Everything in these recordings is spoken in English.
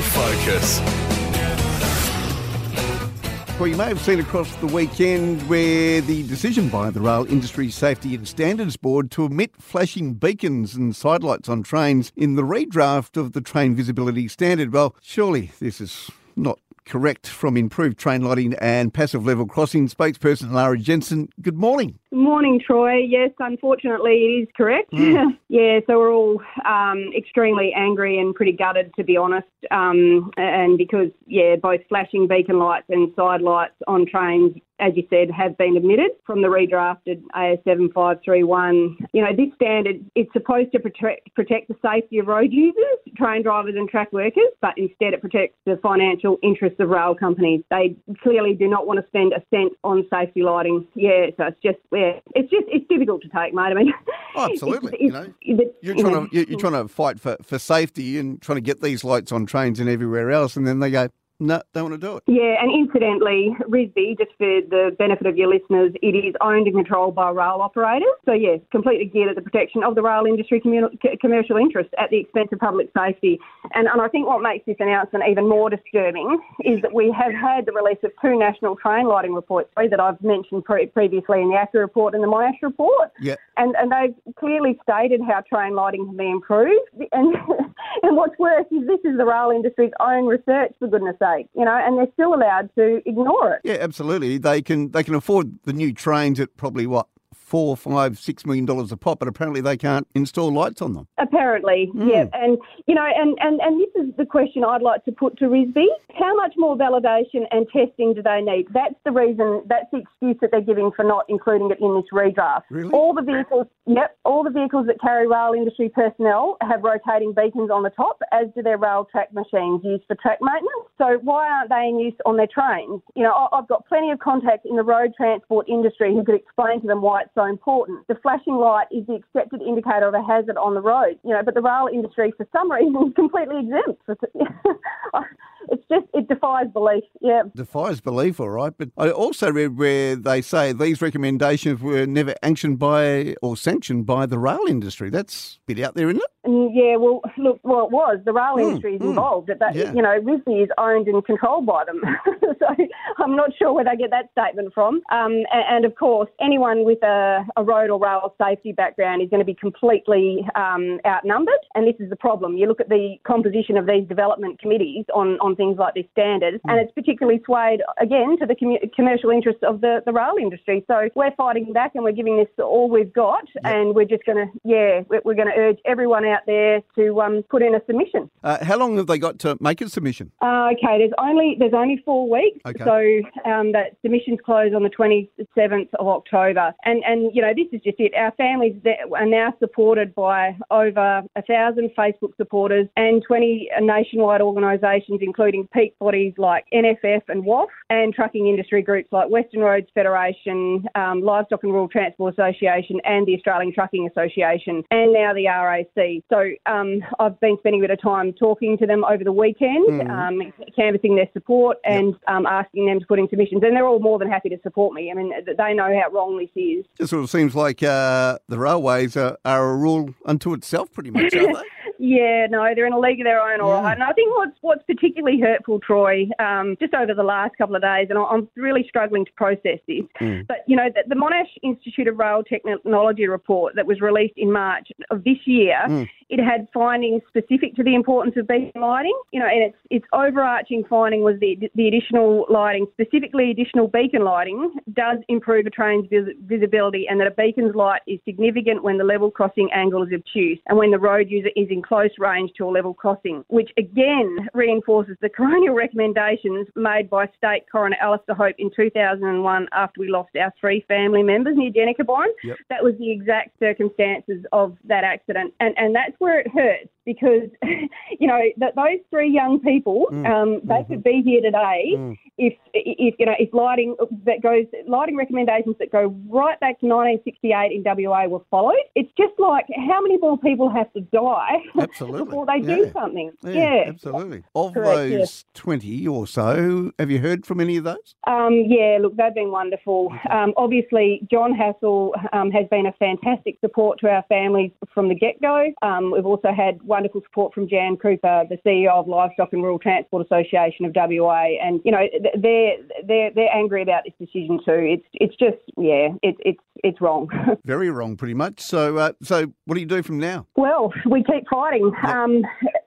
Focus. Well, you may have seen across the weekend where the decision by the Rail Industry Safety and Standards Board to omit flashing beacons and sidelights on trains in the redraft of the train visibility standard. Well, surely this is not correct from improved train lighting and passive level crossing spokesperson Lara Jensen. Good morning. Morning, Troy. Yes, unfortunately, it is correct. Mm. yeah, so we're all um, extremely angry and pretty gutted, to be honest. Um, and because, yeah, both flashing beacon lights and side lights on trains, as you said, have been omitted from the redrafted AS 7531. You know, this standard, it's supposed to protect, protect the safety of road users, train drivers, and track workers, but instead it protects the financial interests of rail companies. They clearly do not want to spend a cent on safety lighting. Yeah, so it's just, yeah, it's just it's difficult to take, mate. I mean, Oh, absolutely. it's- you know, it's- you're trying to you're trying to fight for, for safety and trying to get these lights on trains and everywhere else, and then they go, no, don't want to do it. Yeah, and incidentally, RISSB, just for the benefit of your listeners, it is owned and controlled by rail operators. So, yes, completely geared at the protection of the rail industry commercial interest at the expense of public safety. And, and I think what makes this announcement even more disturbing is that we have had the release of two national train lighting reports three that I've mentioned pre- previously in the ACCA report and the MyAsh report. Yeah. And, and they've clearly stated how train lighting can be improved. And, and what's worse is this is the rail industry's own research, for goodness sake, you know, and they're still allowed to ignore it. Yeah, absolutely. They can they can afford the new trains at probably what four, five, six million dollars a pop, but apparently they can't install lights on them. Apparently, Hmm. yeah, and you know, and, and, and this is the question I'd like to put to RISSB: How much more validation and testing do they need? That's the reason. That's the excuse that they're giving for not including it in this redraft. Really? All the vehicles, yep, all the vehicles that carry rail industry personnel have rotating beacons on the top, as do their rail track machines used for track maintenance. So why aren't they in use on their trains? You know, I've got plenty of contacts in the road transport industry who could explain to them why it's so important. The flashing light is the accepted indicator of a hazard on the road, you know, but the rail industry, for some reason, is completely exempt. it's just, it defies belief. Yeah. Defies belief, all right. But I also read where they say these recommendations were never actioned by or sanctioned by the rail industry. That's a bit out there, isn't it? Mm, Yeah, well, look, well, it was. The rail Mm, industry is mm, involved. That, yeah. You know, RISSB is owned and controlled by them. so I'm not sure where they get that statement from. Um, and, and of course, anyone with a, a road or rail safety background is going to be completely um, outnumbered. And this is the problem. You look at the composition of these development committees on, on things like this standard, and it's particularly swayed, again, to the commu- commercial interests of the, the rail industry. So we're fighting back and we're giving this all we've got, and we're just going to, yeah, we're, we're going to urge everyone out there to um, put in a submission. Uh, how long have they got to make a submission? Uh, okay, there's only there's only four weeks, Okay. so um, that submissions close on the 27th of October, and and you know this is just it. Our families are now supported by over a thousand Facebook supporters and 20 nationwide organisations, including peak bodies like NFF and WAF, and trucking industry groups like Western Roads Federation, um, Livestock and Rural Transport Association, and the Australian Trucking Association, and now the RAC. So um, I've been spending a bit of time talking to them over the weekend, um, canvassing their support and um, asking them to put in submissions. And they're all more than happy to support me. I mean, they know how wrong this is. It sort of seems like uh, the railways are, are a rule unto itself, pretty much, aren't they? Yeah, no, they're in a league of their own, all right. And I think what's what's particularly hurtful, Troy, um, just over the last couple of days, and I'm really struggling to process this, but you know, the, the Monash Institute of Rail Technology report that was released in March of this year, it had findings specific to the importance of beacon lighting. You know, and its its overarching finding was the the additional lighting, specifically additional beacon lighting, does improve a train's vis- visibility, and that a beacon's light is significant when the level crossing angle is obtuse and when the road user is in close range to a level crossing, which again reinforces the coronial recommendations made by State Coroner Alastair Hope in 2001 after we lost our three family members near Jennacubbine. Yep. That was the exact circumstances of that accident, and and that's where it hurts because you know that those three young people um, they could be here today if if you know if lighting that goes lighting recommendations that go right back to 1968 in WA were followed. It's just like how many more people have to die before they Yeah. do something? Yeah, absolutely. Of Correct, those yes. 20 or so, have you heard from any of those? Um, yeah, look, they've been wonderful. Um, obviously, John Hassell um, has been a fantastic support to our families from the get go. Um, we've also had wonderful support from Jan Cooper, the CEO of Livestock and Rural Transport Association of WA, and you know they're they're they're angry about this decision too. It's it's just yeah, it's it's it's wrong. Very wrong, pretty much. So uh, so what do you do from now? Well, we keep fighting. Yep. Um,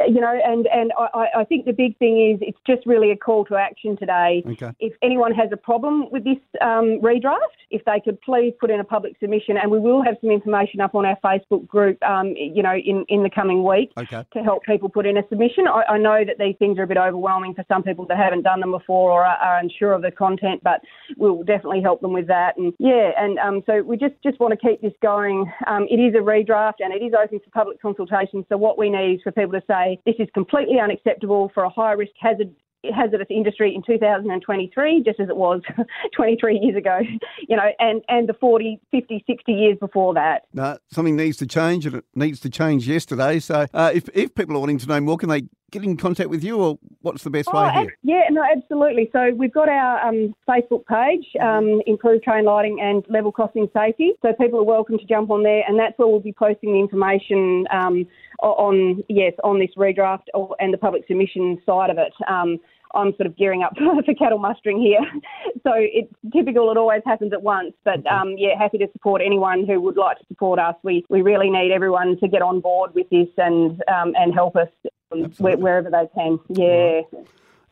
you know, and and I, I think the big thing is it's just really a call to action today. Okay. If anyone has a problem with this um, redraft, if they could please put in a public submission, and we will have some information up on our Facebook group, um, you know, in, in the coming week okay. to help people put in a submission. I, I, know that these things are a bit overwhelming for some people that haven't done them before or are, are unsure of the content, but we'll definitely help them with that. And yeah, and um, we just, just want to keep this going. Um, it is a redraft and it is open for public consultation. So what we need is for people to say this is completely unacceptable for a high risk hazard hazardous industry in 2023, just as it was 23 years ago, you know, and, and the 40, 50, 60 years before that. No, something needs to change, and it needs to change yesterday. So, uh, if, if people are wanting to know more, can they get in contact with you, or what's the best oh, way here? Yeah, no, absolutely. So we've got our um, Facebook page, um, Improved Train Lighting and Level Crossing Safety. So people are welcome to jump on there, and that's where we'll be posting the information um, on yes on this redraft and the public submission side of it. Um, I'm sort of gearing up for cattle mustering here. So it's typical, it always happens at once. But um, yeah, happy to support anyone who would like to support us. We, we really need everyone to get on board with this and, um, and help us wherever they can. Yeah.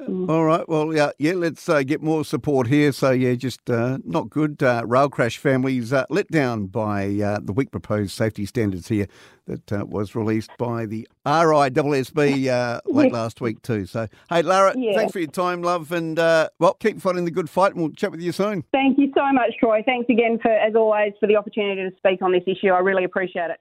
Mm. All right. Well, yeah, yeah. Let's uh, get more support here. So, yeah, just uh, not good. Uh, rail crash families uh, let down by uh, the weak proposed safety standards here that uh, was released by the RISSB late last week too. So, hey, Lara, yeah. thanks for your time, love, and well, keep fighting the good fight, and we'll chat with you soon. Thank you so much, Troy. Thanks again for, as always, for the opportunity to speak on this issue. I really appreciate it.